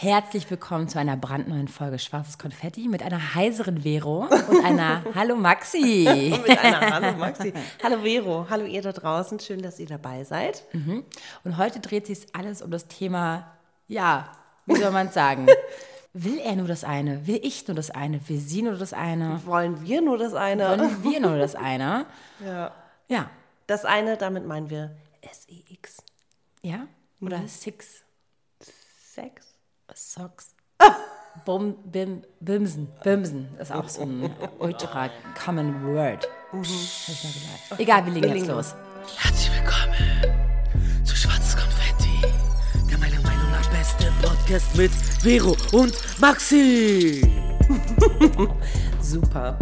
Herzlich willkommen zu einer brandneuen Folge Schwarzes Konfetti mit einer heiseren Vero und einer Hallo Maxi. Und mit einer Hallo Maxi. Hallo Vero, hallo ihr da draußen, schön, dass ihr dabei seid. Und heute dreht sich alles um das Thema, ja, wie soll man sagen? Will er nur das eine? Will ich nur das eine? Will sie nur das eine? Wollen wir nur das eine? Wollen wir nur das eine? Ja. Ja. Das eine, damit meinen wir S-E-X. Ja? Oder Six Sex. Socks. Bum, bim, Bimsen. Bimsen ist auch so ein ultra common word. Hab ich mal gesagt. Egal, wir legen jetzt los. Herzlich willkommen zu Schwarzes Konfetti, der meiner Meinung nach beste Podcast mit Vero und Maxi. Super.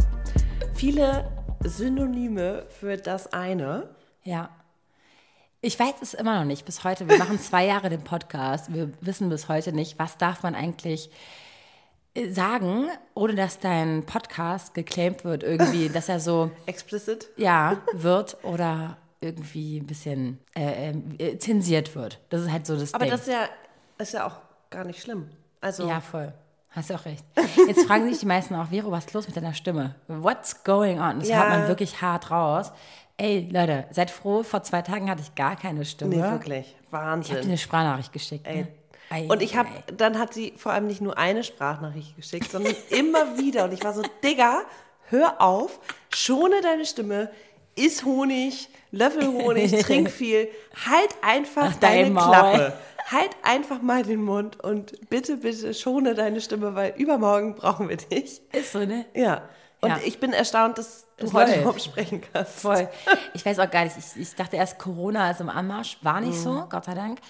Viele Synonyme für das eine. Ja. Ich weiß es immer noch nicht bis heute. Wir machen zwei Jahre den Podcast. Wir wissen bis heute nicht, was darf man eigentlich äh, sagen, ohne dass dein Podcast geclaimed wird irgendwie, dass er so, Explicit. ja, wird oder irgendwie ein bisschen äh, äh, zensiert wird. Das ist halt so das Aber Ding. das ist ja, ist ja auch gar nicht schlimm. Also, Ja, voll. Hast du auch recht. Jetzt fragen sich die meisten auch, Vero, was ist los mit deiner Stimme? What's going on? Das Ja. hört man wirklich hart raus. Ey, Leute, seid froh, vor zwei Tagen hatte ich gar keine Stimme. nee, wirklich. Ich habe dir Wahnsinn. eine Sprachnachricht geschickt. Ey. Ne? Ei, Und ich habe, dann hat sie vor allem nicht nur eine Sprachnachricht geschickt, sondern immer wieder. Und ich war so, Digga, hör auf, schone deine Stimme, iss Honig, löffel Honig, trink viel, halt einfach Ach, dein deine Maul. Klappe. Halt einfach mal den Mund und bitte, bitte schone deine Stimme, weil übermorgen brauchen wir dich. Ist so, ne? Ja. Und Ja. ich bin erstaunt, dass du Es heute läuft. überhaupt sprechen kannst. Voll. Ich weiß auch gar nicht, ich, ich dachte erst, Corona ist im Anmarsch. War nicht so, Mhm. Gott sei Dank.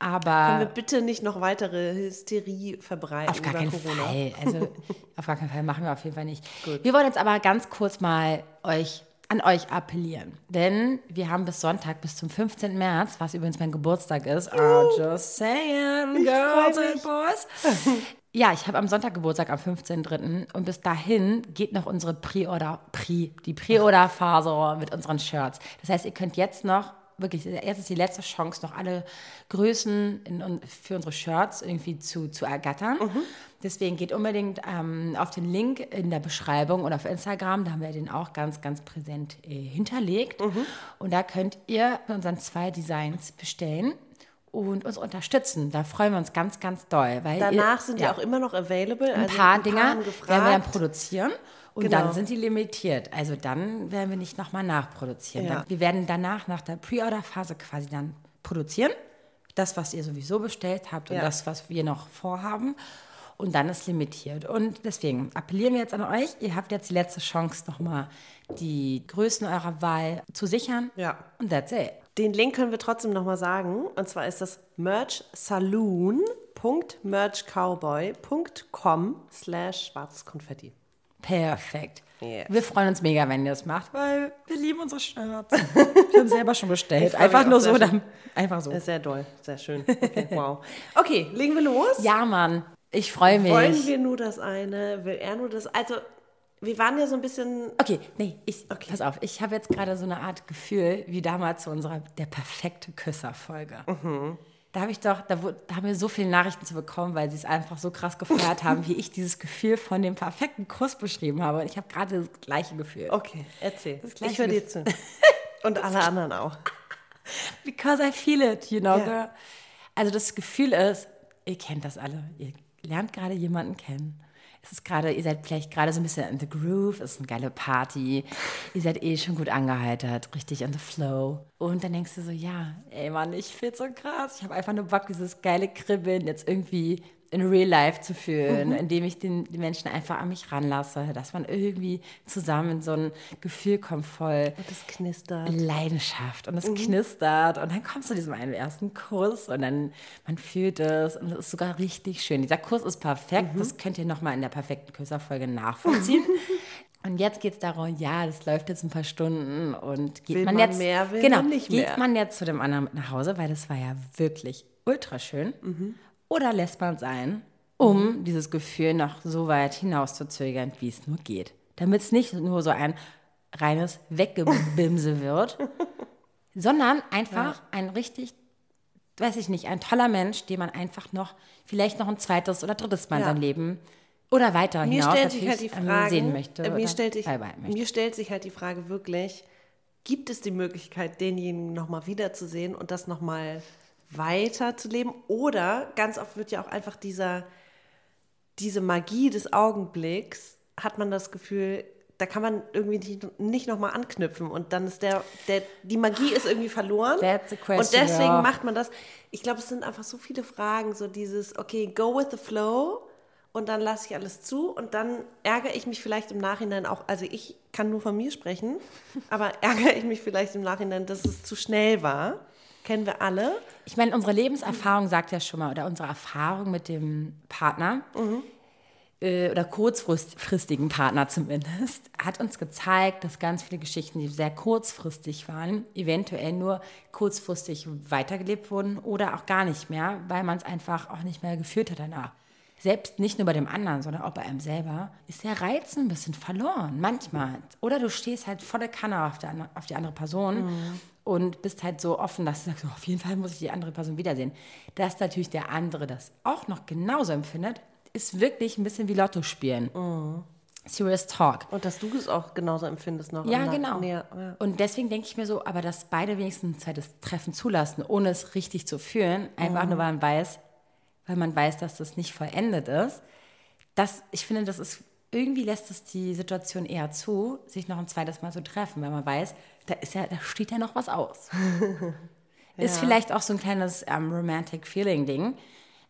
Können wir Aber bitte nicht noch weitere Hysterie verbreiten auf gar keinen Corona? Fall. Also auf gar keinen Fall machen wir auf jeden Fall nicht. Wir wollen jetzt aber ganz kurz mal euch an euch appellieren. Denn wir haben bis Sonntag, bis zum 15. März, was übrigens mein Geburtstag ist. Oh, just saying, girls and boys. Ja, ich habe am Sonntag Geburtstag, am 15.3. Und bis dahin geht noch unsere Pre-Order, Pre, die Pre-Order-Phase mit unseren Shirts. Das heißt, ihr könnt jetzt noch, wirklich, jetzt ist die letzte Chance, noch alle Größen in, für unsere Shirts irgendwie zu, zu ergattern. Deswegen geht unbedingt ähm, auf den Link in der Beschreibung oder auf Instagram, da haben wir den auch ganz, ganz präsent äh, hinterlegt. Und da könnt ihr unseren zwei Designs bestellen und uns unterstützen. Da freuen wir uns ganz, ganz doll. Weil Danach ihr, sind die auch immer noch available. ein also paar Dinger werden wir dann produzieren und Genau. dann sind die limitiert. Also dann werden wir nicht nochmal nachproduzieren. Ja. Dann, wir werden danach, nach der Pre-Order-Phase quasi dann produzieren. Das, was ihr sowieso bestellt habt und Ja. das, was wir noch vorhaben. Und dann ist limitiert. Und deswegen appellieren wir jetzt an euch. Ihr habt jetzt die letzte Chance, nochmal die Größen eurer Wahl zu sichern. Ja. Und that's it. Den Link können wir trotzdem nochmal sagen. Und zwar ist das merchsaloon.merchcowboy.com slash schwarzes Konfetti. Perfekt. Yes. Wir freuen uns mega, wenn ihr das macht, weil wir lieben unsere Shirts. wir haben selber schon bestellt. Einfach nur so. Dann, einfach so. Sehr doll, sehr schön. Okay, wow. Okay, legen wir los. Ja, Mann. Ich freue mich. Wollen wir nur das eine? Will er nur das? Also, wir waren ja so ein bisschen. Okay, nee, ich, pass auf, ich habe jetzt gerade so eine Art Gefühl, wie damals zu unserer Der perfekte Küsser-Folge. Mhm. Da habe ich doch, da, da haben wir so viele Nachrichten zu bekommen, weil sie es einfach so krass gefeiert haben, wie ich dieses Gefühl von dem perfekten Kuss beschrieben habe. Und ich habe gerade das gleiche Gefühl. Okay, erzähl. Ich höre dir zu. Und alle anderen auch. Because I feel it, you know. Ja. girl. Also das Gefühl ist, ihr kennt das alle, ihr lernt gerade jemanden kennen. Es ist gerade, ihr seid vielleicht gerade so ein bisschen in the groove, es ist eine geile Party, ihr seid eh schon gut angeheitert, richtig in the flow. Und dann denkst du so, ja, ey Mann, ich find's so krass, ich habe einfach nur Bock, dieses geile Kribbeln jetzt irgendwie in real life zu fühlen, indem ich den, die Menschen einfach an mich ranlasse, dass man irgendwie zusammen in so ein Gefühl kommt voll Und das knistert. Leidenschaft und es Mhm. knistert und dann kommst du zu diesem einen ersten Kuss und dann man fühlt es und es ist sogar richtig schön. Dieser Kuss ist perfekt, Mhm. das könnt ihr nochmal in der perfekten Küsserfolge nachvollziehen. und jetzt geht es darum, ja, das läuft jetzt ein paar Stunden und geht Will man man jetzt mehr, will genau, man nicht geht mehr? man jetzt zu dem anderen mit nach Hause, weil das war ja wirklich ultra schön. Mhm. Oder lässt man sein, um dieses Gefühl noch so weit hinauszuzögern, wie es nur geht. Damit es nicht nur so ein reines Weggebimse wird, sondern einfach ein richtig weiß ich nicht, ein toller Mensch, den man einfach noch, vielleicht noch ein zweites oder drittes Mal in Ja. seinem Leben oder weiter Mir hinaus stellt sich halt die ähm, Frage, sehen möchte. äh, mir, stellt beibehalten möchte. mir stellt sich halt die Frage wirklich, gibt es die Möglichkeit, denjenigen nochmal wiederzusehen und das nochmal weiterzuleben? Oder ganz oft wird ja auch einfach dieser, diese Magie des Augenblicks, hat man das Gefühl, da kann man irgendwie nicht, nicht nochmal anknüpfen und dann ist der, der, die Magie ist irgendwie verloren. That's und question, deswegen ja. macht man das. Ich glaube, es sind einfach so viele Fragen, so dieses, okay, go with the flow und dann lasse ich alles zu und dann ärgere ich mich vielleicht im Nachhinein auch, also ich kann nur von mir sprechen, aber ärgere ich mich vielleicht im Nachhinein, dass es zu schnell war. Kennen wir alle. Ich meine, unsere Lebenserfahrung sagt ja schon mal, oder unsere Erfahrung mit dem Partner, äh, oder kurzfristigen Partner zumindest, hat uns gezeigt, dass ganz viele Geschichten, die sehr kurzfristig waren, eventuell nur kurzfristig weitergelebt wurden oder auch gar nicht mehr, weil man es einfach auch nicht mehr geführt hat danach. Selbst nicht nur bei dem anderen, sondern auch bei einem selber, ist der Reiz ein bisschen verloren, manchmal. Oder du stehst halt volle Kanne auf, der, auf die andere Person und bist halt so offen, dass du sagst, oh, auf jeden Fall muss ich die andere Person wiedersehen. Dass natürlich der andere das auch noch genauso empfindet, ist wirklich ein bisschen wie Lotto spielen. Serious Talk. Und dass du es auch genauso empfindest noch. Ja, genau. näher- ja. Und deswegen denke ich mir so, aber dass beide wenigstens ein zweites Treffen zulassen, ohne es richtig zu führen, einfach nur weil man weiß, weil man weiß, dass das nicht vollendet ist. Das, ich finde, das ist irgendwie lässt es die Situation eher zu, sich noch ein zweites Mal zu treffen, weil man weiß, da ist ja, da steht ja noch was aus. Ist vielleicht auch so ein kleines ähm, romantic feeling Ding,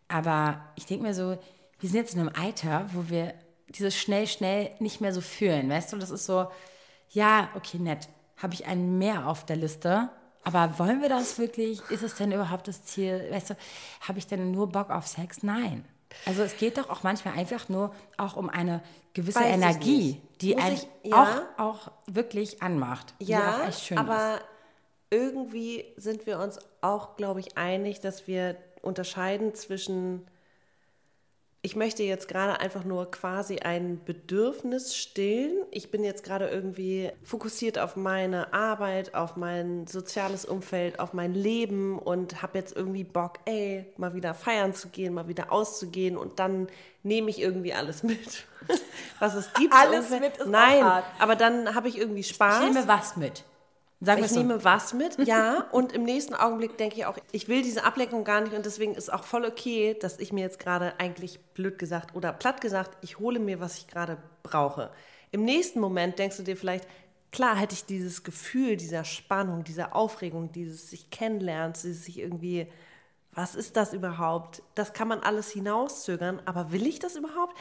aber ich denke mir so, wir sind jetzt in einem Alter, wo wir dieses schnell, schnell nicht mehr so fühlen, weißt du? Das ist so, ja, okay, nett, habe ich einen mehr auf der Liste, aber wollen wir das wirklich? Ist es denn überhaupt das Ziel? Weißt du, habe ich denn nur Bock auf Sex? Nein. Also es geht doch auch manchmal einfach nur auch um eine gewisse Weiß Energie, die einen ja. auch, auch wirklich anmacht. die Ja, auch echt schön aber ist. irgendwie sind wir uns auch, glaube ich, einig, dass wir unterscheiden zwischen, ich möchte jetzt gerade einfach nur quasi ein Bedürfnis stillen. Ich bin jetzt gerade irgendwie fokussiert auf meine Arbeit, auf mein soziales Umfeld, auf mein Leben und habe jetzt irgendwie Bock, ey, mal wieder feiern zu gehen, mal wieder auszugehen und dann nehme ich irgendwie alles mit. Was es gibt. Alles ungefähr. mit ist Nein, aber dann habe ich irgendwie Spaß. Ich nehme was mit. Wir Ich so. nehme was mit, ja. Und im nächsten Augenblick denke ich auch, ich will diese Ablenkung gar nicht und deswegen ist auch voll okay, dass ich mir jetzt gerade eigentlich blöd gesagt oder platt gesagt, ich hole mir, was ich gerade brauche. Im nächsten Moment denkst du dir vielleicht, klar hätte ich dieses Gefühl dieser Spannung, dieser Aufregung, dieses sich kennenlernen, dieses sich irgendwie, was ist das überhaupt? Das kann man alles hinauszögern, aber will ich das überhaupt?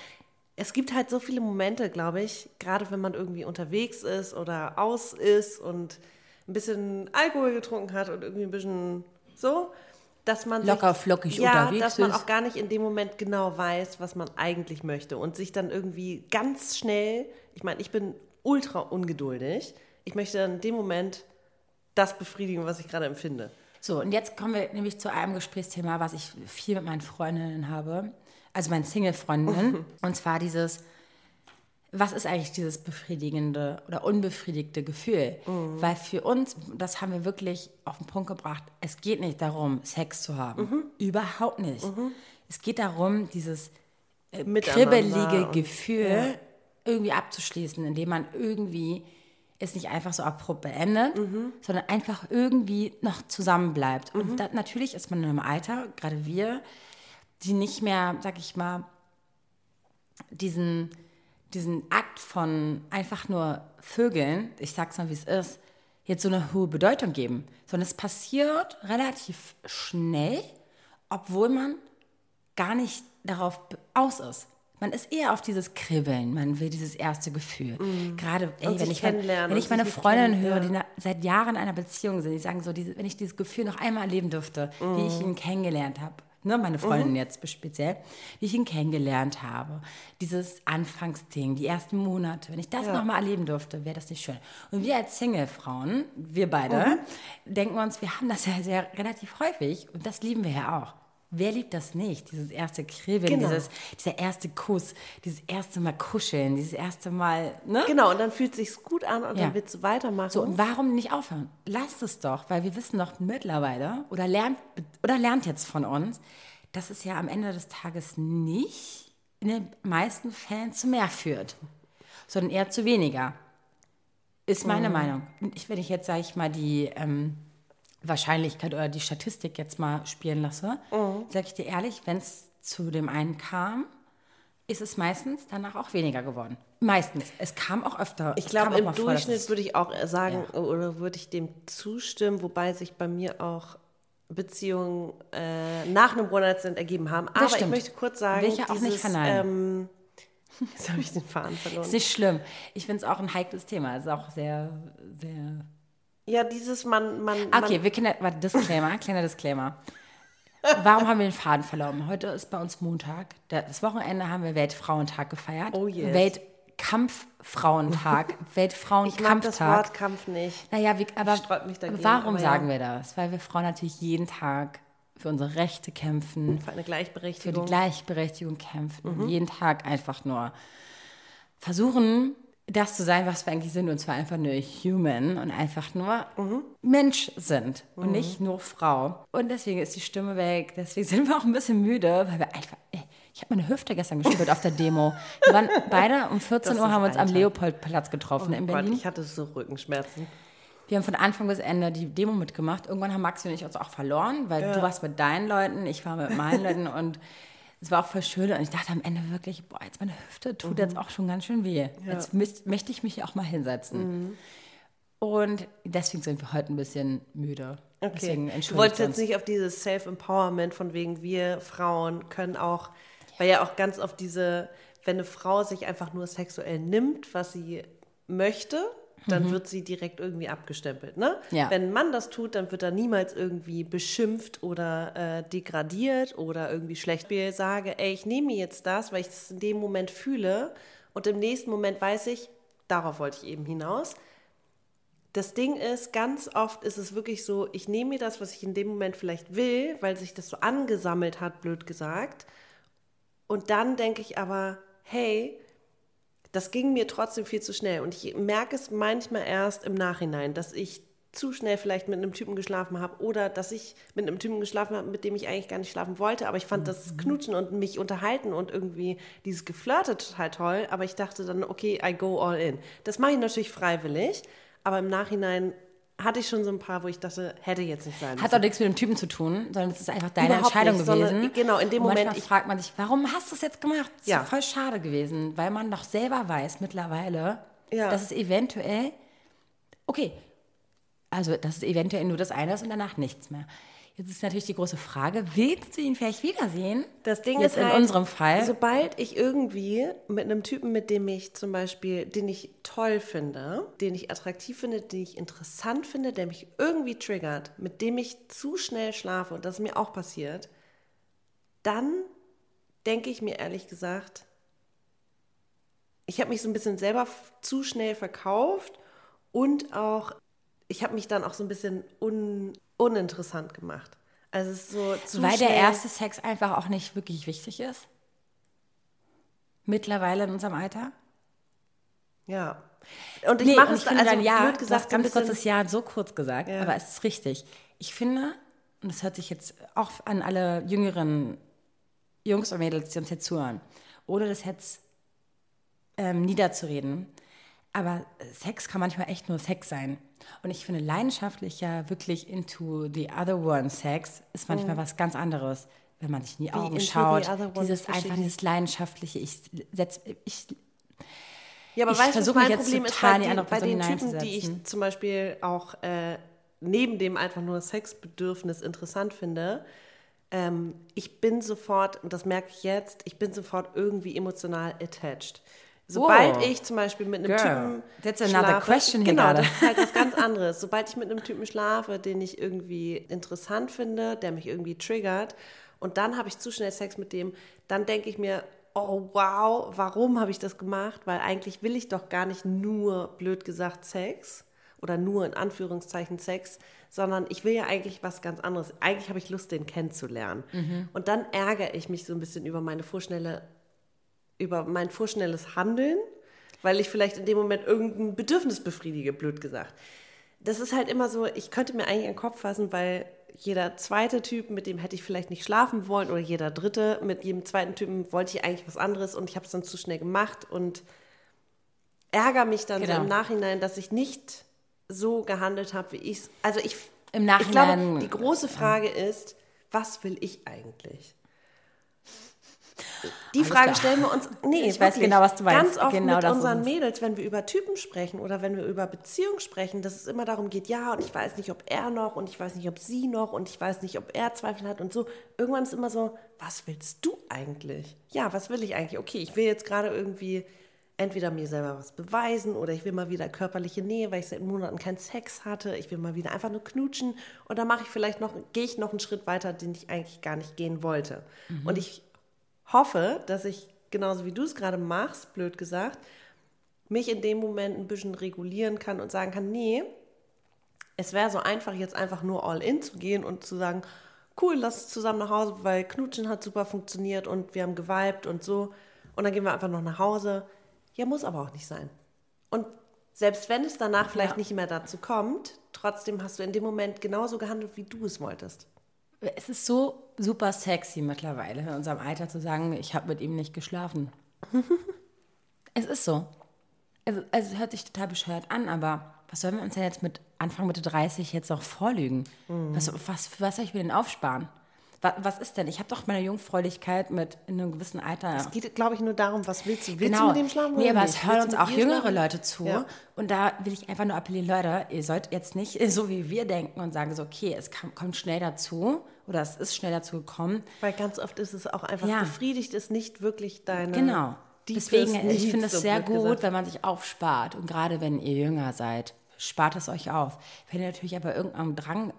Es gibt halt so viele Momente, glaube ich, gerade wenn man irgendwie unterwegs ist oder aus ist und ein bisschen Alkohol getrunken hat und irgendwie ein bisschen so, dass man Locker sich, flockig ja, unterwegs dass man ist. auch gar nicht in dem Moment genau weiß, was man eigentlich möchte und sich dann irgendwie ganz schnell, ich meine, ich bin ultra ungeduldig, ich möchte dann in dem Moment das befriedigen, was ich gerade empfinde. So, und jetzt kommen wir nämlich zu einem Gesprächsthema, was ich viel mit meinen Freundinnen habe, also meinen Single-Freundinnen. und zwar dieses, was ist eigentlich dieses befriedigende oder unbefriedigte Gefühl? Weil für uns, das haben wir wirklich auf den Punkt gebracht, es geht nicht darum, Sex zu haben. Überhaupt nicht. Es geht darum, dieses äh, kribbelige Gefühl irgendwie abzuschließen, indem man irgendwie es nicht einfach so abrupt beendet, sondern einfach irgendwie noch zusammenbleibt. Und da, natürlich ist man in einem Alter, gerade wir, die nicht mehr, sag ich mal, diesen, diesen Akt von einfach nur Vögeln, ich sag's mal, wie es ist, jetzt so eine hohe Bedeutung geben. Sondern es passiert relativ schnell, obwohl man gar nicht darauf aus ist. Man ist eher auf dieses Kribbeln, man will dieses erste Gefühl. Gerade, ey, wenn, ich, mein, wenn ich meine Freundinnen höre, die na, seit Jahren in einer Beziehung sind, die sagen so, diese, wenn ich dieses Gefühl noch einmal erleben dürfte, wie ich Mhm. ihn kennengelernt habe, ne, meine Freundin jetzt speziell, wie ich ihn kennengelernt habe, dieses Anfangsding, die ersten Monate, wenn ich das noch mal erleben dürfte, wäre das nicht schön. Und wir als Single-Frauen, wir beide, Mhm. denken uns, wir haben das ja sehr relativ häufig und das lieben wir ja auch. Wer liebt das nicht? Dieses erste Kribbeln, Genau. dieses, dieser erste Kuss, dieses erste Mal kuscheln, dieses erste Mal, ne? Genau, und dann fühlt es sich gut an und Ja. dann willst du weitermachen. So, und warum nicht aufhören? Lasst es doch, weil wir wissen doch mittlerweile oder lernt, oder lernt jetzt von uns, dass es ja am Ende des Tages nicht in den meisten Fällen zu mehr führt, sondern eher zu weniger. Ist meine Meinung. Ich, wenn ich jetzt, sage ich mal, die ähm, Wahrscheinlichkeit oder die Statistik jetzt mal spielen lasse, sage ich dir ehrlich, wenn es zu dem einen kam, ist es meistens danach auch weniger geworden. Meistens. Es kam auch öfter. Ich glaube, im vor, Durchschnitt es- würde ich auch sagen, oder würde ich dem zustimmen, wobei sich bei mir auch Beziehungen äh, nach einem One-Night-Stand ergeben haben. Aber ich stimmt. möchte kurz sagen, Will ich ja auch nicht dieses, verneinen. ähm, jetzt habe ich den Faden verloren. Ist nicht schlimm. Ich finde es auch ein heikles Thema. Es ist auch sehr, sehr. Ja, dieses man, man, Okay, man wir kennen, warte, Disclaimer, kleiner Disclaimer. Warum haben wir den Faden verloren? Heute ist bei uns Montag. Das Wochenende haben wir Weltfrauentag gefeiert. Oh yes. Weltkampffrauentag. ich mag das Weltfrauenkampftag. Wort Kampf nicht. Naja, wie, aber, dagegen, warum aber ja. sagen wir das? Weil wir Frauen natürlich jeden Tag für unsere Rechte kämpfen, Für eine für die Gleichberechtigung. Gleichberechtigung kämpfen Mhm. jeden Tag einfach nur versuchen, das zu sein, was wir eigentlich sind, und zwar einfach nur human und einfach nur Mhm. Mensch sind und nicht nur Frau. Und deswegen ist die Stimme weg, deswegen sind wir auch ein bisschen müde, weil wir einfach, ey, ich habe meine Hüfte gestern gespürt auf der Demo. Wir waren beide um 14 Das Uhr, haben uns am. Leopoldplatz getroffen oh in Gott, Berlin. ich hatte so Rückenschmerzen. Wir haben von Anfang bis Ende die Demo mitgemacht. Irgendwann haben Maxi und ich uns auch verloren, weil du warst mit deinen Leuten, ich war mit meinen Leuten und es war auch voll schön. Und ich dachte am Ende wirklich, boah, jetzt meine Hüfte tut jetzt auch schon ganz schön weh. Jetzt müß, möchte ich mich auch mal hinsetzen. Und deswegen sind wir heute ein bisschen müde. Deswegen Du wolltest jetzt nicht auf dieses Self-Empowerment von wegen wir Frauen können auch, weil ja auch ganz oft diese, wenn eine Frau sich einfach nur sexuell nimmt, was sie möchte, dann wird sie direkt irgendwie abgestempelt. Ne? Mhm. Ja. Wenn ein Mann das tut, dann wird er niemals irgendwie beschimpft oder äh, degradiert oder irgendwie schlecht. Ich sage, ey, ich nehme mir jetzt das, weil ich das in dem Moment fühle und im nächsten Moment weiß ich, darauf wollte ich eben hinaus. Das Ding ist, ganz oft ist es wirklich so, ich nehme mir das, was ich in dem Moment vielleicht will, weil sich das so angesammelt hat, blöd gesagt. Und dann denke ich aber, hey, das ging mir trotzdem viel zu schnell. Und ich merke es manchmal erst im Nachhinein, dass ich zu schnell vielleicht mit einem Typen geschlafen habe oder dass ich mit einem Typen geschlafen habe, mit dem ich eigentlich gar nicht schlafen wollte. Aber ich fand das Knutschen und mich unterhalten und irgendwie dieses Geflirte total toll. Aber ich dachte dann, okay, I go all in. Das mache ich natürlich freiwillig. Aber im Nachhinein hatte ich schon so ein paar, wo ich dachte, hätte jetzt nicht sein Hat auch nichts mit dem Typen zu tun, sondern es ist einfach deine Überhaupt Entscheidung nicht, gewesen. sondern genau, in dem Und Moment, ich- fragt man sich, warum hast du es jetzt gemacht? Das ist Ja. ja voll schade gewesen, weil man doch selber weiß mittlerweile, Ja. dass es eventuell, okay, also dass es eventuell nur das eine ist und danach nichts mehr. Jetzt ist natürlich die große Frage, willst du ihn vielleicht wiedersehen? Das Ding Jetzt ist halt, in unserem Fall. sobald ich irgendwie mit einem Typen, mit dem ich zum Beispiel, den ich toll finde, den ich attraktiv finde, den ich interessant finde, der mich irgendwie triggert, mit dem ich zu schnell schlafe und das ist mir auch passiert, dann denke ich mir ehrlich gesagt, ich habe mich so ein bisschen selber zu schnell verkauft und auch, ich habe mich dann auch so ein bisschen un, uninteressant gemacht. Also es ist so zu weil der erste Sex einfach auch nicht wirklich wichtig ist. Mittlerweile in unserem Alter. Ja. Und ich Nee, mache es also dein Ja, blöd gesagt ganz bisschen, kurzes Ja so kurz gesagt, Ja. aber es ist richtig. Ich finde, und das hört sich jetzt auch an alle jüngeren Jungs und Mädels, die uns jetzt zuhören, ohne das jetzt ähm, niederzureden, aber Sex kann manchmal echt nur Sex sein. Und ich finde, leidenschaftlicher, wirklich into the other one Sex ist manchmal was ganz anderes, wenn man sich in die Augen into the schaut. Dieses einfach, dieses leidenschaftliche, ich setz, ich ja, aber ich weißt du, mein jetzt Problem ist bei die bei den Typen, die ich zum Beispiel auch äh, neben dem einfach nur Sexbedürfnis interessant finde, ähm, ich bin sofort, und das merke ich jetzt, ich bin sofort irgendwie emotional attached. Sobald Oh. ich zum Beispiel mit einem Girl, Typen that's another schlafe, question genau, gerade. das ist halt was ganz anderes. Sobald ich mit einem Typen schlafe, den ich irgendwie interessant finde, der mich irgendwie triggert, und dann habe ich zu schnell Sex mit dem, dann denke ich mir, oh wow, warum habe ich das gemacht? Weil eigentlich will ich doch gar nicht nur, blöd gesagt, Sex. oder nur in Anführungszeichen Sex, sondern ich will ja eigentlich was ganz anderes. Eigentlich habe ich Lust, den kennenzulernen. Und dann ärgere ich mich so ein bisschen über meine vorschnelle, über mein vorschnelles Handeln, weil ich vielleicht in dem Moment irgendein Bedürfnis befriedige, blöd gesagt. Das ist halt immer so, ich könnte mir eigentlich an den Kopf fassen, weil jeder zweite Typ, mit dem hätte ich vielleicht nicht schlafen wollen oder jeder dritte, mit jedem zweiten Typen wollte ich eigentlich was anderes und ich habe es dann zu schnell gemacht und ärgere mich dann so Genau. im Nachhinein, dass ich nicht so gehandelt habe, wie ich es. Also ich, Im ich Nachhinein- glaube, die große Frage ist, was will ich eigentlich? Die Alles Frage klar. stellen wir uns. Nee, Ich weiß wirklich. genau, was du meinst. Ganz oft Genau mit unseren. Mädels, wenn wir über Typen sprechen oder wenn wir über Beziehungen sprechen, dass es immer darum geht, ja, und ich weiß nicht, ob er noch und ich weiß nicht, ob sie noch und ich weiß nicht, ob er Zweifel hat und so. Irgendwann ist immer so, was willst du eigentlich? Ja, was will ich eigentlich? Okay, ich will jetzt gerade irgendwie entweder mir selber was beweisen oder ich will mal wieder körperliche Nähe, weil ich seit Monaten keinen Sex hatte. Ich will mal wieder einfach nur knutschen und dann mache ich vielleicht noch, gehe ich noch einen Schritt weiter, den ich eigentlich gar nicht gehen wollte. Und ich hoffe, dass ich, genauso wie du es gerade machst, blöd gesagt, mich in dem Moment ein bisschen regulieren kann und sagen kann, nee, es wäre so einfach, jetzt einfach nur all in zu gehen und zu sagen, cool, lass uns zusammen nach Hause, weil Knutschen hat super funktioniert und wir haben geweibt und so. Und dann gehen wir einfach noch nach Hause. Ja, muss aber auch nicht sein. Und selbst wenn es danach vielleicht Ja. nicht mehr dazu kommt, trotzdem hast du in dem Moment genauso gehandelt, wie du es wolltest. Es ist so super sexy mittlerweile in unserem Alter zu sagen, ich habe mit ihm nicht geschlafen. es ist so. Also, also es hört sich total bescheuert an, aber was sollen wir uns denn jetzt mit Anfang Mitte 30 jetzt noch vorlügen? Was, was, für was soll ich mir denn aufsparen? Was, was ist denn? Ich habe doch meine Jungfräulichkeit mit in einem gewissen Alter. Es geht, glaube ich, nur darum, was willst du? Willst genau. du mit dem schlafen nee, aber nicht? es hören uns auch jüngere schlafen? Leute zu. Ja. Und da will ich einfach nur appellieren, Leute, ihr sollt jetzt nicht so wie wir denken und sagen so, okay, es kam, kommt schnell dazu oder es ist schnell dazu gekommen. Weil ganz oft ist es auch einfach Ja. befriedigt, ist nicht wirklich deine. Genau. Deswegen, ich finde es so sehr gut, gesagt. wenn man sich aufspart. Und gerade wenn ihr jünger seid, spart es euch auf. Wenn ihr natürlich aber irgendeinem Drang,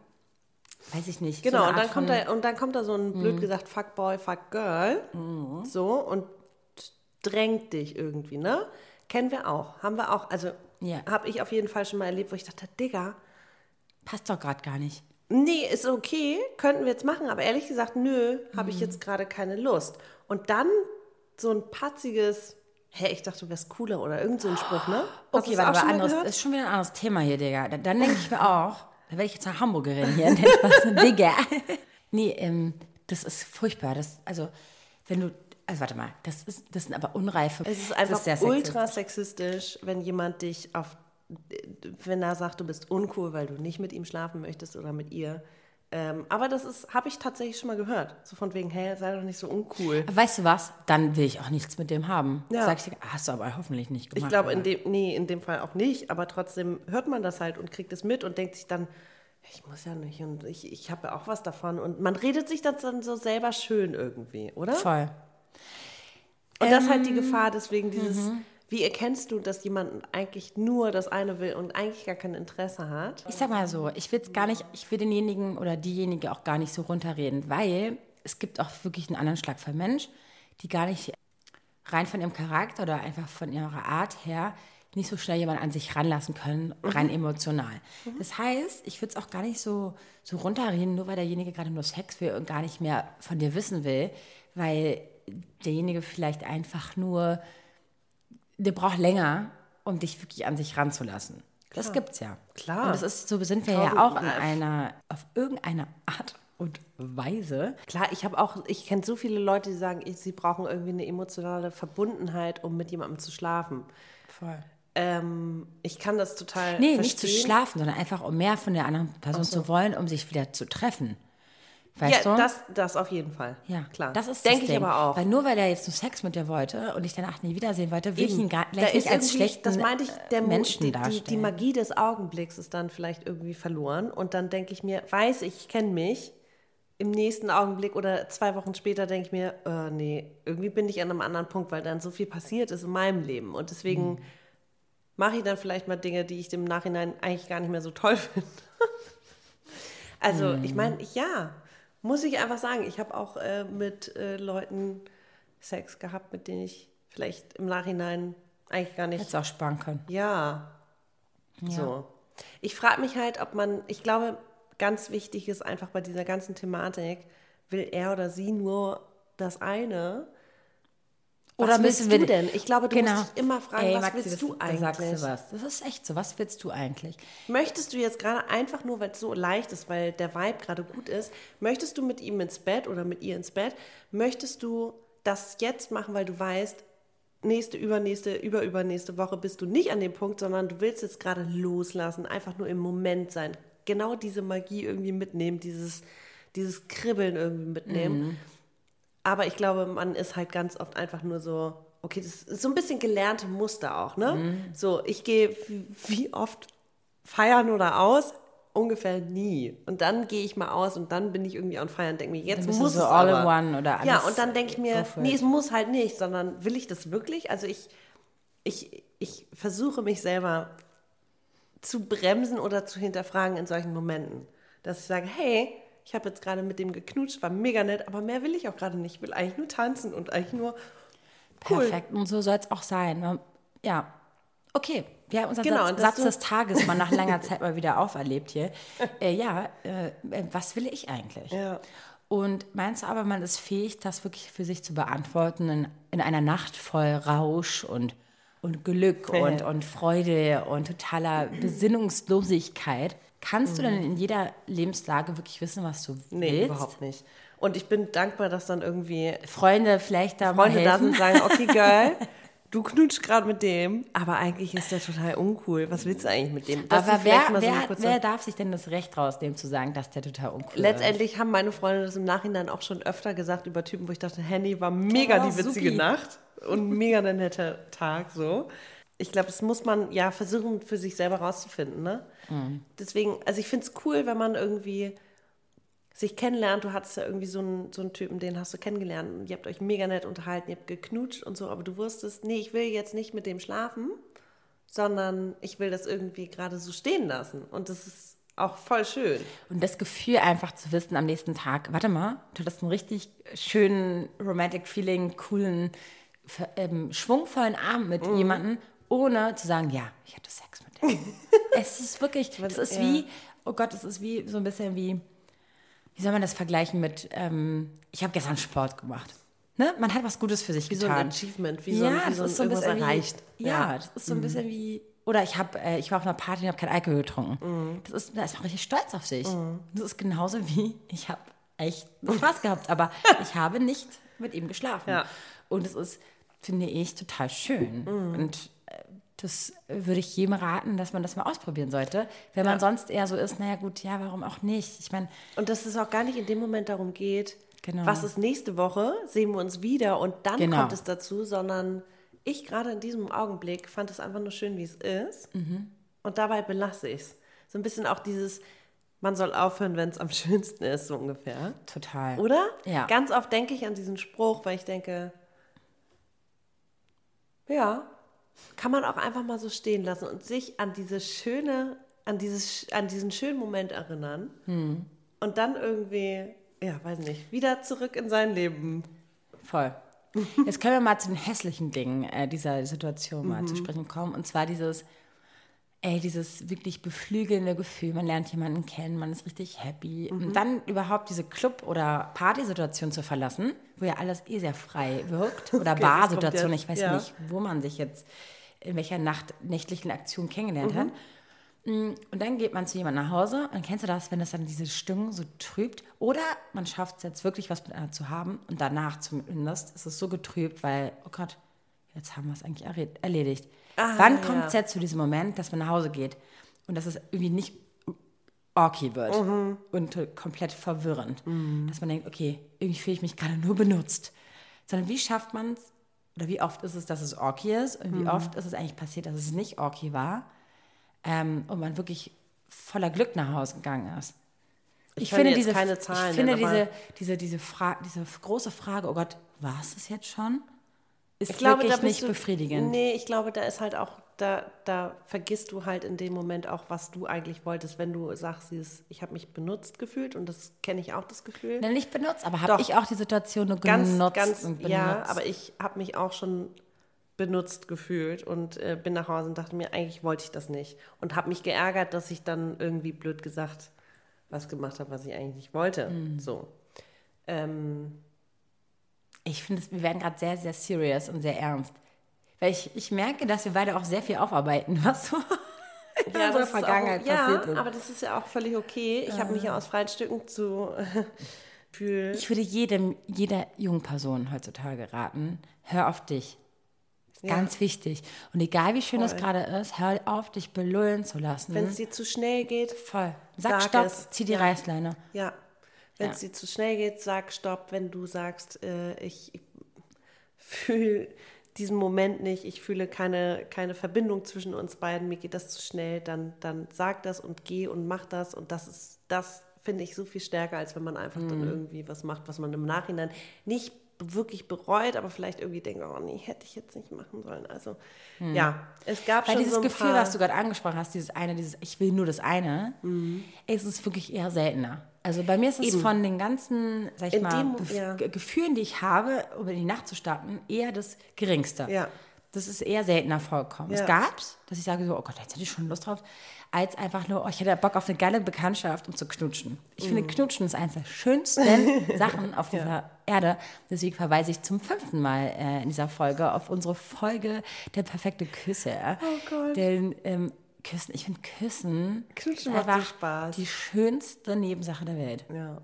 weiß ich nicht. so Genau, eine und dann, kommt da, und dann kommt da so ein, blöd gesagt, Fuckboy, Fuckgirl. So, und drängt dich irgendwie, ne? Kennen wir auch. Haben wir auch. Also, Ja. habe ich auf jeden Fall schon mal erlebt, wo ich dachte, Digga, Passt doch gerade gar nicht. Nee, ist okay, könnten wir jetzt machen, aber ehrlich gesagt, nö, habe Mhm. ich jetzt gerade keine Lust. Und dann so ein patziges, hä, ich dachte, du wärst cooler oder irgend so ein Spruch, ne? Hast Okay, das warte anderes, ist schon wieder ein anderes Thema hier, Digga. Dann, dann denke ich mir auch, da werde ich jetzt eine Hamburgerin hier. Was, Digga. Nee, ähm, das ist furchtbar. Das, also, wenn du, also warte mal, das, ist, das sind aber unreife. Es ist einfach sexistisch. ultra sexistisch, wenn jemand dich auf, wenn er sagt, du bist uncool, weil du nicht mit ihm schlafen möchtest oder mit ihr. Ähm, aber das ist, habe ich tatsächlich schon mal gehört. So von wegen, hey, sei doch nicht so uncool. Weißt du was? Dann will ich auch nichts mit dem haben. Ja. Sag ich dir, hast du aber hoffentlich nicht gemacht. Ich glaube, in dem, nee, in dem Fall auch nicht, aber trotzdem hört man das halt und kriegt es mit und denkt sich dann, ich muss ja nicht und ich, ich habe ja auch was davon. Und man redet sich das dann so selber schön irgendwie, oder? Voll. Und das ist halt die Ähm, Gefahr, deswegen dieses, mhm. Wie erkennst du, dass jemand eigentlich nur das eine will und eigentlich gar kein Interesse hat? Ich sag mal so, ich will gar nicht, ich will denjenigen oder diejenige auch gar nicht so runterreden, weil es gibt auch wirklich einen anderen Schlag von Mensch, die gar nicht rein von ihrem Charakter oder einfach von ihrer Art her nicht so schnell jemanden an sich ranlassen können, rein emotional. Das heißt, ich würde es auch gar nicht so, so runterreden, nur weil derjenige gerade nur Sex will und gar nicht mehr von dir wissen will, weil derjenige vielleicht einfach nur der braucht länger, um dich wirklich an sich ranzulassen. Das gibt's ja. Klar. Und das ist, so sind wir ja auch in einer, auf irgendeine Art und Weise. Klar, ich habe auch, ich kenne so viele Leute, die sagen, sie brauchen irgendwie eine emotionale Verbundenheit, um mit jemandem zu schlafen. Voll. Ähm, ich kann das total Nee, verstehen. nicht zu schlafen, sondern einfach um mehr von der anderen Person zu wollen, um sich wieder zu treffen. Weißt ja, du? das, das auf jeden Fall. ja, klar. Das ist Denke ich Ding. aber auch. Weil nur weil er jetzt nur Sex mit dir wollte und ich danach nie wiedersehen wollte, will ich ihn gar Da nicht ist als schlechten Das meinte ich, der äh, Mo- Menschen die, die, die Magie des Augenblicks ist dann vielleicht irgendwie verloren. Und dann denke ich mir, weiß ich, ich kenne mich. Im nächsten Augenblick oder zwei Wochen später denke ich mir, äh, nee, irgendwie bin ich an einem anderen Punkt, weil dann so viel passiert ist in meinem Leben. Und deswegen Mhm. mache ich dann vielleicht mal Dinge, die ich im Nachhinein eigentlich gar nicht mehr so toll finde. also, Mhm. ich meine, ja, muss ich einfach sagen, ich habe auch äh, mit äh, Leuten Sex gehabt, mit denen ich vielleicht im Nachhinein eigentlich gar nicht Hättest auch sparen können. ja. So. Ich frage mich halt, ob man, ich glaube, ganz wichtig ist einfach bei dieser ganzen Thematik, will er oder sie nur das eine? Was Oder willst du denn? Ich glaube, du musst dich immer fragen, Ey, was Maxi, willst du eigentlich? Sagst du was. Das ist echt so. Was willst du eigentlich? Möchtest du jetzt gerade einfach nur, weil es so leicht ist, weil der Vibe gerade gut ist, möchtest du mit ihm ins Bett oder mit ihr ins Bett? Möchtest du das jetzt machen, weil du weißt, nächste, übernächste, überübernächste Woche bist du nicht an dem Punkt, sondern du willst jetzt gerade loslassen, einfach nur im Moment sein. Genau diese Magie irgendwie mitnehmen, dieses, dieses Kribbeln irgendwie mitnehmen. Aber ich glaube, man ist halt ganz oft einfach nur so, okay, das ist so ein bisschen gelernte Muster auch, ne? So, ich gehe wie- oft feiern oder aus? Ungefähr nie. Und dann gehe ich mal aus und dann bin ich irgendwie on feiern und denke mir, jetzt muss so es all in aber. one oder Ja, alles und dann denke ich mir, nee, es muss halt nicht, sondern will ich das wirklich? Also ich, ich, ich versuche mich selber zu bremsen oder zu hinterfragen in solchen Momenten. Dass ich sage, hey, ich habe jetzt gerade mit dem geknutscht, war mega nett, aber mehr will ich auch gerade nicht. Ich will eigentlich nur tanzen und eigentlich nur cool. Perfekt. Und so soll es auch sein. Man- Ja. Okay. Wir haben unseren Genau, Satz, Satz des Tages mal nach langer Zeit mal wieder auferlebt hier. Äh, ja, äh, was will ich eigentlich? Ja. Und meinst du aber, man ist fähig, das wirklich für sich zu beantworten in, in einer Nacht voll Rausch und, und Glück und, und Freude und totaler Besinnungslosigkeit? Kannst du denn in jeder Lebenslage wirklich wissen, was du Nee, willst? überhaupt nicht. Und ich bin dankbar, dass dann irgendwie Freunde vielleicht da mal Freunde da helfen? sind und sagen, okay, Girl, du knutschst gerade mit dem, aber eigentlich ist der total uncool. Was willst du eigentlich mit dem? Das aber ist wer, so wer, kurze- wer darf sich denn das Recht rausnehmen, zu sagen, dass der total uncool ist? Letztendlich haben meine Freunde das im Nachhinein auch schon öfter gesagt über Typen, wo ich dachte, Henny war mega Oh, die witzige supi. Nacht und mega der nette Tag so. Ich glaube, das muss man ja versuchen für sich selber rauszufinden. Ne? Mhm. Deswegen, also ich finde es cool, wenn man irgendwie sich kennenlernt. Du hattest ja irgendwie so einen, so einen Typen, den hast du kennengelernt und ihr habt euch mega nett unterhalten, ihr habt geknutscht und so, aber du wusstest, nee, ich will jetzt nicht mit dem schlafen, sondern ich will das irgendwie gerade so stehen lassen. Und das ist auch voll schön. Und das Gefühl einfach zu wissen am nächsten Tag, warte mal, du hattest einen richtig schönen Romantic Feeling, coolen, ähm, schwungvollen Abend mit Mhm. jemandem, ohne zu sagen, ja, ich hatte Sex mit dem. es ist wirklich, das ist ja. wie, oh Gott, das ist wie so ein bisschen wie, wie soll man das vergleichen mit, ähm, ich habe gestern Sport gemacht. Ne? Man hat was Gutes für sich Wie so getan. ein Achievement, wie so ein, ja, wie das so so ein bisschen erreicht. Wie, ja, das ist so ein bisschen wie. Oder ich habe, äh, ich war auf einer Party und habe keinen Alkohol getrunken. Das ist, da ist man richtig stolz auf sich. Das ist genauso wie ich habe echt Spaß gehabt, aber ich habe nicht mit ihm geschlafen. Ja. Und es ist, finde ich, total schön. Und äh, das würde ich jedem raten, dass man das mal ausprobieren sollte. Wenn man sonst eher so ist, naja gut, ja, warum auch nicht? Ich meine, Und dass es auch gar nicht in dem Moment darum geht, Genau. was ist nächste Woche, sehen wir uns wieder und dann Genau. kommt es dazu, sondern ich gerade in diesem Augenblick fand es einfach nur schön, wie es ist. Mhm. Und dabei belasse ich es. So ein bisschen auch dieses, man soll aufhören, wenn es am schönsten ist, so ungefähr. total. Oder? Ja. Ganz oft denke ich an diesen Spruch, weil ich denke, ja, kann man auch einfach mal so stehen lassen und sich an diese schöne, an dieses, an diesen schönen Moment erinnern Hm. und dann irgendwie, ja, weiß nicht, wieder zurück in sein Leben. Voll. Jetzt können wir mal zu den hässlichen Dingen äh, dieser Situation mal Mhm. zu sprechen kommen. Und zwar dieses, ey, dieses wirklich beflügelnde Gefühl. Man lernt jemanden kennen, man ist richtig happy. Mhm. Und dann überhaupt diese Club- oder Partysituation zu verlassen, wo ja alles eh sehr frei wirkt. Oder Okay, Barsituation. Ich weiß ja. nicht, wo man sich jetzt, in welcher Nacht, nächtlichen Aktion kennengelernt Mhm. hat. Mm, Und dann geht man zu jemandem nach Hause und kennst du das, wenn das dann diese Stimmung so trübt? Oder man schafft es jetzt wirklich was miteinander zu haben und danach zumindest ist es so getrübt, weil, oh Gott, jetzt haben wir es eigentlich erledigt. Ah, Wann ja. kommt es jetzt zu diesem Moment, dass man nach Hause geht und dass es irgendwie nicht orky wird Mhm. und komplett verwirrend? Dass man denkt, okay, irgendwie fühle ich mich gerade nur benutzt. Sondern wie schafft man es, oder wie oft ist es, dass es orky ist und Mhm. wie oft ist es eigentlich passiert, dass es nicht orky war? ähm, und man wirklich voller Glück nach Hause gegangen ist. Ich kann jetzt keine Zahlen ich finde diese, diese, diese, Fra diese große Frage, oh Gott, war es das jetzt schon? Ist Ich glaube, wirklich nicht du, befriedigend. Nee, ich glaube, da ist halt auch, da, da vergisst du halt in dem Moment auch, was du eigentlich wolltest, wenn du sagst, ich habe mich benutzt gefühlt und das kenne ich auch, das Gefühl. Nein, nicht benutzt, aber habe ich auch die Situation nur ganz, genutzt ganz, und benutzt? ja, aber ich habe mich auch schon benutzt gefühlt und äh, bin nach Hause und dachte mir, eigentlich wollte ich das nicht. Und habe mich geärgert, dass ich dann irgendwie blöd gesagt was gemacht habe, was ich eigentlich nicht wollte. So. Ähm, Ich finde, wir werden gerade sehr, sehr serious und sehr ernst. Weil ich, ich merke, dass wir beide auch sehr viel aufarbeiten, was so in unserer Vergangenheit auch, ja, passiert ist. aber das ist ja auch völlig okay. Ich habe mich ja aus freien Stücken zu äh, fühlen. Ich würde jedem, jeder jungen Person heutzutage raten, hör auf dich. Ist Ja. ganz wichtig. Und egal wie schön es gerade ist, hör auf, dich belullen zu lassen. Wenn es dir zu schnell geht, Voll. Sag, Sag Stopp, es. zieh die Ja. Reißleine. Ja. Wenn Ja. es dir zu schnell geht, sag Stopp. Wenn du sagst, äh, ich fühle diesen Moment nicht, ich fühle keine, keine Verbindung zwischen uns beiden, mir geht das zu schnell, dann, dann sag das und geh und mach das. Und das ist, das finde ich so viel stärker, als wenn man einfach Mhm. dann irgendwie was macht, was man im Nachhinein nicht wirklich bereut, aber vielleicht irgendwie denkt, oh nee, hätte ich jetzt nicht machen sollen. Also ja, es gab Mhm. Weil schon dieses so ein Gefühl, paar, was du gerade angesprochen hast, dieses eine, dieses Ich will nur das eine, es ist wirklich eher seltener. Also bei mir ist es Mhm. Eben. von den ganzen, sag ich In mal, dem- ja. Ge- Gefühlen, die ich habe, um in die Nacht zu starten, eher das geringste. Ja. Das ist eher seltener vorkommen. Ja. Es gab's, dass ich sage so, oh Gott, jetzt hätte ich schon Lust drauf, als einfach nur, oh, ich hätte Bock auf eine geile Bekanntschaft, um zu knutschen. Ich Mhm. finde, knutschen ist eines der schönsten Sachen auf dieser Erde. Deswegen verweise ich zum fünften Mal äh, in dieser Folge auf unsere Folge der perfekte Küsse. Oh Gott. Denn ähm, Küssen, ich finde Küssen Knutschen macht so einfach Spaß. die schönste Nebensache der Welt. ja.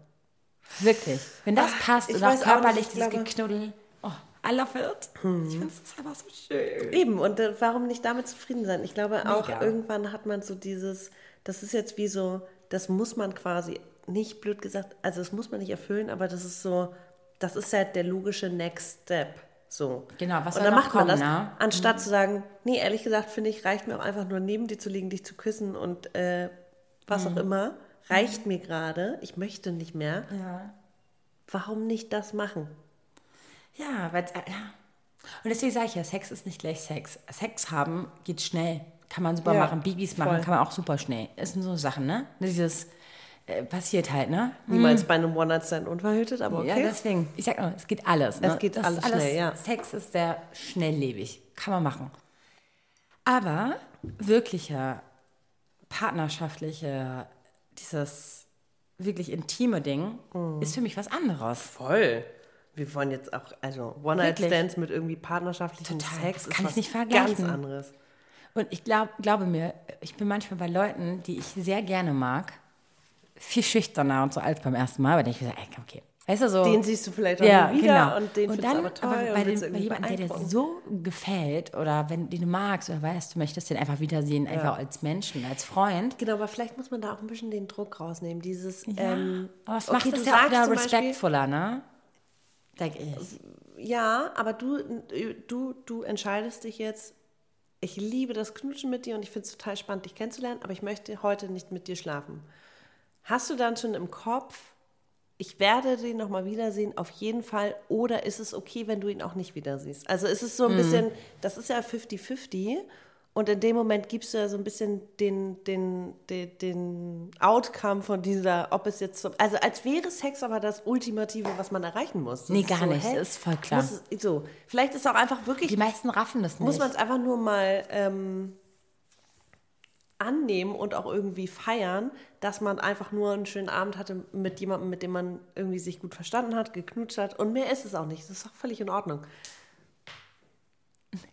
Wirklich. Wenn das passt ich und auch weiß auch nicht, körperlich ich dieses glaube- Geknuddel, oh, I love it. Ich finde es ist einfach so schön. Eben, und äh, warum nicht damit zufrieden sein? Ich glaube auch, Mega. irgendwann hat man so dieses, das ist jetzt wie so, das muss man quasi, nicht blöd gesagt, also das muss man nicht erfüllen, aber das ist so, das ist halt der logische Next Step. So. Genau, was Und dann macht man kommen, das, ne? anstatt zu sagen, nee, ehrlich gesagt, finde ich, reicht mir auch einfach nur neben dir zu liegen, dich zu küssen und äh, was Mhm. auch immer, reicht mir gerade, ich möchte nicht mehr. Ja. Warum nicht das machen? Ja, weil ja. Und deswegen sage ich ja, Sex ist nicht gleich Sex. Sex haben geht schnell. Kann man super Ja, machen. Babys machen voll. kann man auch super schnell. Das sind so Sachen, ne? Dieses äh, passiert halt, ne? Niemals bei einem One-Night-Stand unverhütet, aber okay. Ja, deswegen. Ich sag nur, es geht alles. Ne? Es geht Das alles ist schnell, ja. Sex ist sehr schnelllebig. Kann man machen. Aber wirkliche partnerschaftliche, dieses wirklich intime Ding Mhm. ist für mich was anderes. Voll. Wir wollen jetzt auch, also One-Night-Stands mit irgendwie partnerschaftlichem Total, Sex das ist kann ich was nicht ganz vergleichen. anderes. Und ich glaub, glaube mir, ich bin manchmal bei Leuten, die ich sehr gerne mag, viel schüchterner und so als beim ersten Mal, weil ich gesagt, okay. Weißt du, so. Den siehst du vielleicht auch ja, wieder genau. und den findest dann, aber toll und bei, den, bei jemandem, der dir so gefällt oder wenn den du magst oder weißt, du möchtest den einfach wiedersehen, einfach als Menschen, als Freund. Genau, aber vielleicht muss man da auch ein bisschen den Druck rausnehmen. Dieses, Ja, ähm, aber es okay, macht es ja auch wieder respektvoller, ne? Denke ich. Ja, aber du, du, du entscheidest dich jetzt, ich liebe das Knutschen mit dir und ich finde es total spannend, dich kennenzulernen, aber ich möchte heute nicht mit dir schlafen. Hast du dann schon im Kopf, ich werde den nochmal wiedersehen, auf jeden Fall, oder ist es okay, wenn du ihn auch nicht wieder siehst? Also ist es so Mhm. ein bisschen, das ist ja 50-50 und in dem Moment gibst du ja so ein bisschen den, den, den, den Outcome von dieser, ob es jetzt so, also als wäre Sex aber das Ultimative, was man erreichen muss. Das Nee, gar so, nicht, hä? ist voll klar. Es, so, vielleicht ist auch einfach wirklich Die meisten raffen das nicht. muss man es einfach nur mal ähm, annehmen und auch irgendwie feiern, dass man einfach nur einen schönen Abend hatte mit jemandem, mit dem man irgendwie sich gut verstanden hat, geknutscht hat und mehr ist es auch nicht. Das ist auch völlig in Ordnung.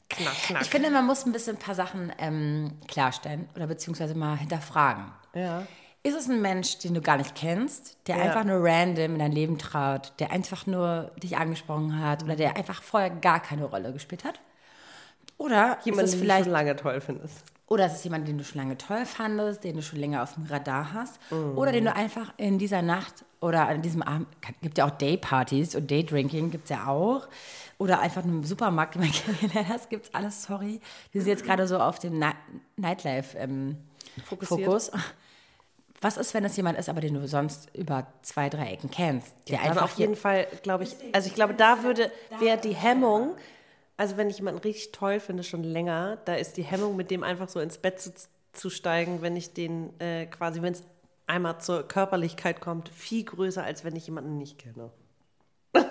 Knack, knack. Ich finde, man muss ein bisschen ein paar Sachen ähm, klarstellen oder beziehungsweise mal hinterfragen. ja. Ist es ein Mensch, den du gar nicht kennst, der Ja. einfach nur random in dein Leben traut, der einfach nur dich angesprochen hat oder der einfach vorher gar keine Rolle gespielt hat? Oder Jemand, den du vielleicht schon lange toll findest. Oder ist es jemand, den du schon lange toll fandest, den du schon länger auf dem Radar hast oder Mhm. den du einfach in dieser Nacht oder an diesem Abend, gibt ja auch Daypartys und Daydrinking gibt es ja auch oder einfach nur im Supermarkt, den man kennengelernt hast, gibt es alles, sorry. Wir sind jetzt gerade so auf dem Ni Nightlife ähm. Was ist, wenn es jemand ist, aber den du sonst über zwei, drei Ecken kennst? Der Dann einfach auf jeden Fall, glaube ich, also ich glaube, da würde, wäre die Hemmung, also wenn ich jemanden richtig toll finde, schon länger, da ist die Hemmung, mit dem einfach so ins Bett zu, zu steigen, wenn ich den äh, quasi, wenn es einmal zur Körperlichkeit kommt, viel größer, als wenn ich jemanden nicht kenne.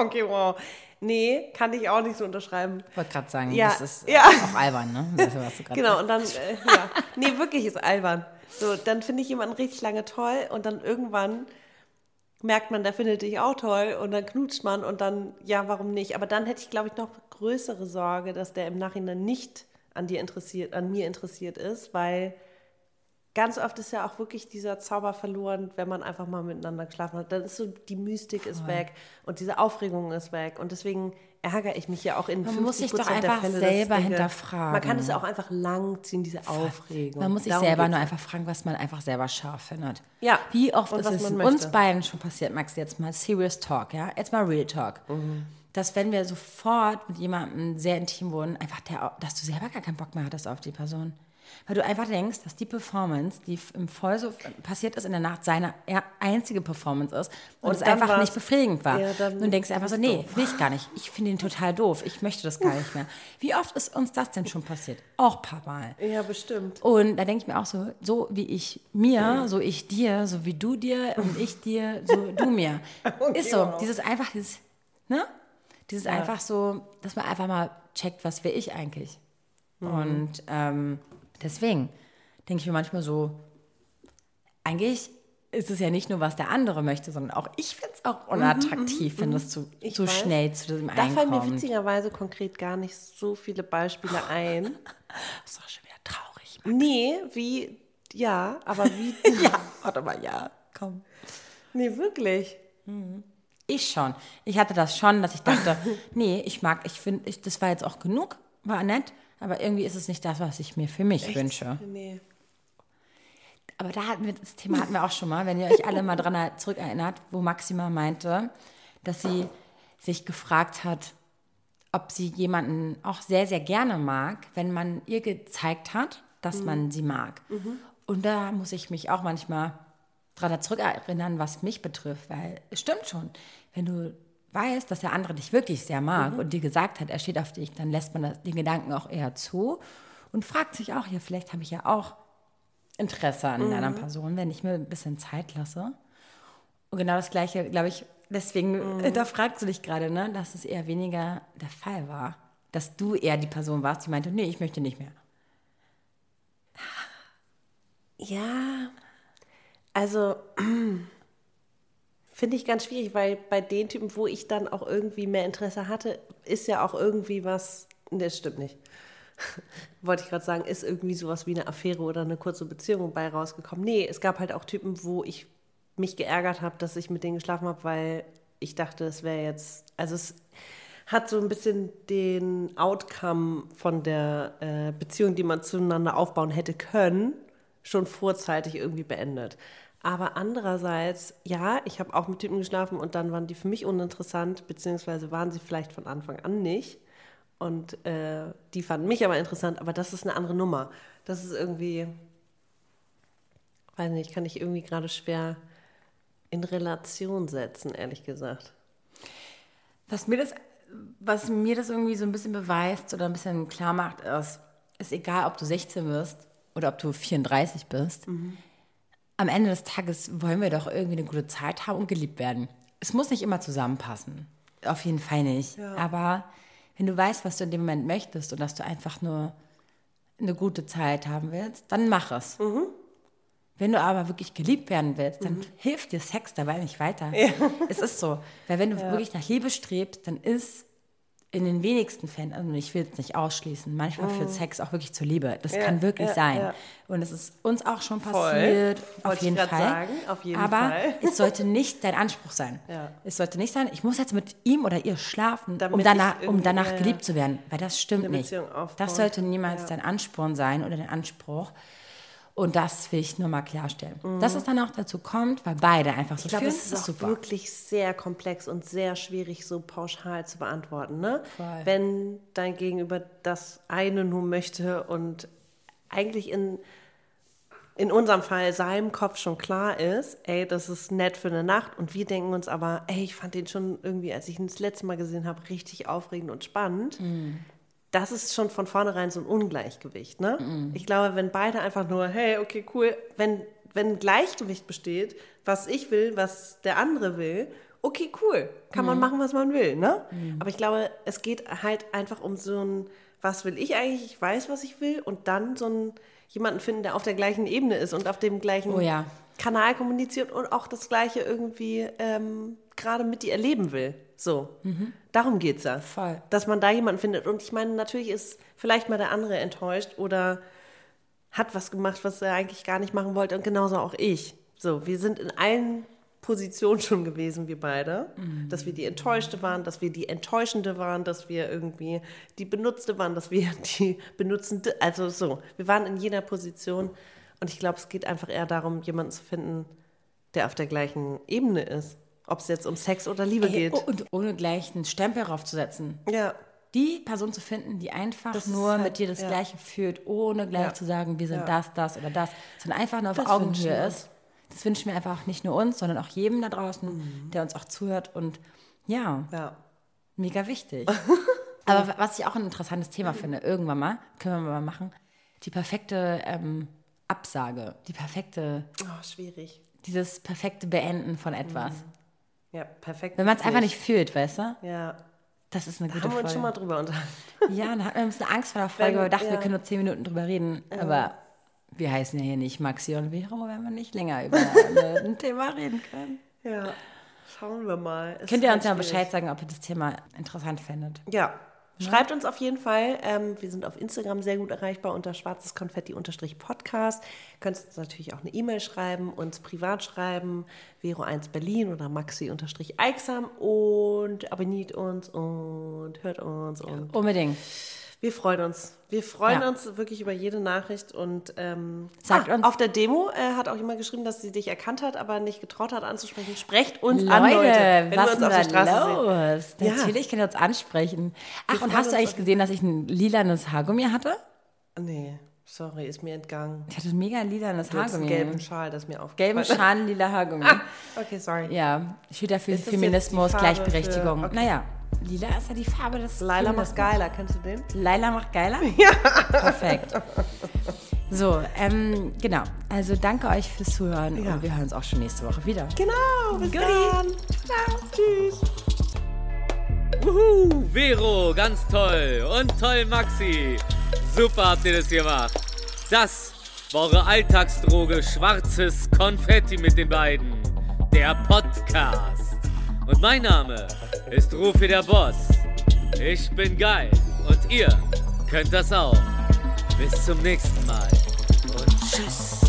okay, wow. Nee, kann ich auch nicht so unterschreiben. Ich wollte gerade sagen, Ja, das ist äh, ja. auch albern, ne? Du, was du Genau, und dann, äh, ja. Nee, wirklich ist albern. So, dann finde ich jemanden richtig lange toll und dann irgendwann merkt man, der findet dich auch toll und dann knutscht man und dann, ja, warum nicht? Aber dann hätte ich, glaube ich, noch größere Sorge, dass der im Nachhinein nicht an dir interessiert, an mir interessiert ist, weil ganz oft ist ja auch wirklich dieser Zauber verloren, wenn man einfach mal miteinander geschlafen hat. Dann ist so, die Mystik ist weg und diese Aufregung ist weg. Und deswegen ärgere ich mich ja auch in Man 50 muss sich doch einfach Fälle, selber denke, hinterfragen. Man kann es auch einfach lang ziehen, diese Aufregung. Man muss sich Darum selber nur einfach fragen, was man einfach selber scharf findet. Ja. Wie oft ist es uns beiden schon passiert, Max, jetzt mal Serious Talk, ja? Jetzt mal Real Talk. Mhm. Dass wenn wir sofort mit jemandem sehr intim wurden, einfach der, dass du selber gar keinen Bock mehr hattest auf die Person. Weil du einfach denkst, dass die Performance, die im Voll so passiert ist in der Nacht, seine er- einzige Performance ist und, Und es einfach nicht befriedigend war. Ja, und du denkst einfach so, nee, doof. will ich gar nicht. Ich finde ihn total doof. Ich möchte das gar nicht mehr. Wie oft ist uns das denn schon passiert? Auch ein paar Mal. Ja, bestimmt. Und da denke ich mir auch so, so wie ich mir, so ich dir, so wie du dir und ich dir, so du mir. Ist so, dieses einfach, dieses, ne? Dieses einfach so, dass man einfach mal checkt, was will ich eigentlich. Und ähm, deswegen denke ich mir manchmal so, eigentlich ist es ja nicht nur, was der andere möchte, sondern auch ich finde es auch unattraktiv, wenn das zu, zu schnell zu diesem Da fallen mir witzigerweise konkret gar nicht so viele Beispiele ein. Das ist doch schon wieder traurig. Nee, wie, ja, aber wie, Ja, warte mal, ja, komm. nee, wirklich. Ich schon. Ich hatte das schon, dass ich dachte, nee, ich mag, ich finde, ich, das war jetzt auch genug, war nett, aber irgendwie ist es nicht das, was ich mir für mich wünsche. Nee. Aber da hatten wir, das Thema hatten wir auch schon mal, wenn ihr euch alle mal dran zurückerinnert, wo Maxima meinte, dass sie sich gefragt hat, ob sie jemanden auch sehr, sehr gerne mag, wenn man ihr gezeigt hat, dass man sie mag. Und da muss ich mich auch manchmal dran zurückerinnern, was mich betrifft, weil es stimmt schon, wenn du weißt, dass der andere dich wirklich sehr mag und dir gesagt hat, er steht auf dich, dann lässt man das, den Gedanken auch eher zu und fragt sich auch, ja, vielleicht habe ich ja auch Interesse an einer Person, wenn ich mir ein bisschen Zeit lasse. Und genau das Gleiche, glaube ich, deswegen hinterfragst du dich gerade, ne, dass es eher weniger der Fall war. Dass du eher die Person warst, die meinte, nee, ich möchte nicht mehr. Ja, also finde ich ganz schwierig, weil bei den Typen, wo ich dann auch irgendwie mehr Interesse hatte, ist ja auch irgendwie was, nee, das stimmt nicht. Wollte ich gerade sagen, ist irgendwie sowas wie eine Affäre oder eine kurze Beziehung bei rausgekommen. Nee, es gab halt auch Typen, wo ich mich geärgert habe, dass ich mit denen geschlafen habe, weil ich dachte, es wäre jetzt, also es hat so ein bisschen den Outcome von der äh, Beziehung, die man zueinander aufbauen hätte können, schon vorzeitig irgendwie beendet. Aber andererseits, ja, ich habe auch mit Typen geschlafen und dann waren die für mich uninteressant, beziehungsweise waren sie vielleicht von Anfang an nicht. Und äh, die fanden mich aber interessant, aber das ist eine andere Nummer. Das ist irgendwie, weiß nicht, kann ich irgendwie gerade schwer in Relation setzen, ehrlich gesagt. Was mir das, was mir das irgendwie so ein bisschen beweist oder ein bisschen klar macht, ist, ist egal, ob du 16 wirst oder ob du 34 bist. Am Ende des Tages wollen wir doch irgendwie eine gute Zeit haben und geliebt werden. Es muss nicht immer zusammenpassen. Auf jeden Fall nicht. Aber wenn du weißt, was du in dem Moment möchtest und dass du einfach nur eine gute Zeit haben willst, dann mach es. Wenn du aber wirklich geliebt werden willst, dann hilft dir Sex dabei nicht weiter. Es ist so. Weil wenn du wirklich nach Liebe strebst, dann ist in den wenigsten Fällen, also ich will es nicht ausschließen, manchmal führt Sex auch wirklich zur Liebe. Das kann wirklich ja, sein. ja. Und es ist uns auch schon passiert, auf jeden sagen, auf jeden aber Fall. es sollte nicht dein Anspruch sein. Ja. Es sollte nicht sein, ich muss jetzt mit ihm oder ihr schlafen, um Damit danach, um danach ja, ja. geliebt zu werden. Weil das stimmt nicht. Das sollte niemals dein Ansporn sein oder dein Anspruch. Und das will ich nur mal klarstellen. Dass es dann auch dazu kommt, weil beide einfach so Ich glaube, fühlen, es ist auch super. wirklich sehr komplex und sehr schwierig, so pauschal zu beantworten. Ne? Voll. Wenn dein Gegenüber das eine nur möchte und eigentlich in, in unserem Fall seinem Kopf schon klar ist, ey, das ist nett für eine Nacht und wir denken uns aber, ey, ich fand den schon irgendwie, als ich ihn das letzte Mal gesehen habe, richtig aufregend und spannend. Das ist schon von vornherein so ein Ungleichgewicht. Ne? Ich glaube, wenn beide einfach nur, hey, okay, cool, wenn, wenn ein Gleichgewicht besteht, was ich will, was der andere will okay, cool. Kann man machen, was man will, ne? Aber ich glaube, es geht halt einfach um so ein, was will ich eigentlich? Ich weiß, was ich will. Und dann so ein, jemanden finden, der auf der gleichen Ebene ist und auf dem gleichen Oh ja. Kanal kommuniziert und auch das Gleiche irgendwie ähm, gerade mit dir erleben will. So. Darum geht's ja. Voll. Dass man da jemanden findet. Und ich meine, natürlich ist vielleicht mal der andere enttäuscht oder hat was gemacht, was er eigentlich gar nicht machen wollte. Und genauso auch ich. So, wir sind in allen Positionen schon gewesen, wir beide. Dass wir die Enttäuschte waren, dass wir die Enttäuschende waren, dass wir irgendwie die Benutzte waren, dass wir die Benutzende. Also so, wir waren in jeder Position. Und ich glaube, es geht einfach eher darum, jemanden zu finden, der auf der gleichen Ebene ist. Ob es jetzt um Sex oder Liebe Ey, geht. und ohne gleich einen Stempel draufzusetzen. Ja, Die Person zu finden, die einfach Das nur halt- mit dir das ja. Gleiche fühlt, ohne gleich Ja. zu sagen, wir sind das, das oder das, sondern einfach nur auf Das Augenhöhe ist. Das wünschen wir einfach nicht nur uns, sondern auch jedem da draußen, der uns auch zuhört. Und ja, ja. mega wichtig. Aber wa- was ich auch ein interessantes Thema finde, irgendwann mal, können wir mal machen, die perfekte ähm, Absage, die perfekte, Oh, schwierig. dieses perfekte Beenden von etwas. Ja, perfekt. Wenn man es einfach nicht fühlt, weißt du? Ja, Das ist eine gute haben wir Folge. uns schon mal drüber unterhalten. Ja, dann hatten wir ein bisschen Angst vor der Folge, weil wir dachten, wir ja. können nur zehn Minuten drüber reden. Aber wir heißen ja hier nicht Maxi und Vero, wenn wir nicht länger über ein Thema reden können. Ja, schauen wir mal. Es Könnt ist ihr uns ja Bescheid sagen, ob ihr das Thema interessant findet? Ja. Schreibt uns auf jeden Fall. Ähm, wir sind auf Instagram sehr gut erreichbar unter schwarzeskonfetti-podcast. Könnt uns natürlich auch eine E-Mail schreiben, uns privat schreiben, Vero1 Berlin oder Maxi-Eichsam und abonniert uns und hört uns und Unbedingt. Wir freuen uns. Wir freuen Ja. uns wirklich über jede Nachricht und ähm, Sagt ah, uns- auf der Demo äh, hat auch jemand geschrieben, dass sie dich erkannt hat, aber nicht getraut hat anzusprechen. Sprecht uns Leute, an, Leute, wenn was wir uns auf der Straße da sehen. los? Ja. Natürlich könnt ihr uns ansprechen. Ach, Wir und hast du eigentlich gesehen, dass ich ein lilanes Haargummi hatte? Nee, sorry, ist mir entgangen. Ich hatte ein mega lilanes Haargummi. gelben Schal, das mir aufgefallen. Gelben Schal, lila Haargummi. Okay, sorry. Ja, steht ja für Ist Feminismus, Gleichberechtigung. für- okay. Naja, lila ist ja die Farbe des Laila macht geiler, kennst du den? Laila macht geiler? Ja. Perfekt. So, ähm, genau. Also danke euch fürs Zuhören Ja. und wir hören uns auch schon nächste Woche wieder. Genau, bis Goodie. dann. Ciao. Tschüss. Wuhu, Vero, ganz toll. Und toll, Maxi. Super habt ihr das gemacht. Das war eure Alltagsdroge Schwarzes Konfetti mit den beiden. Der Podcast. Und mein Name ist Rufi der Boss. Ich bin geil. Und ihr könnt das auch. Bis zum nächsten Mal. Und tschüss.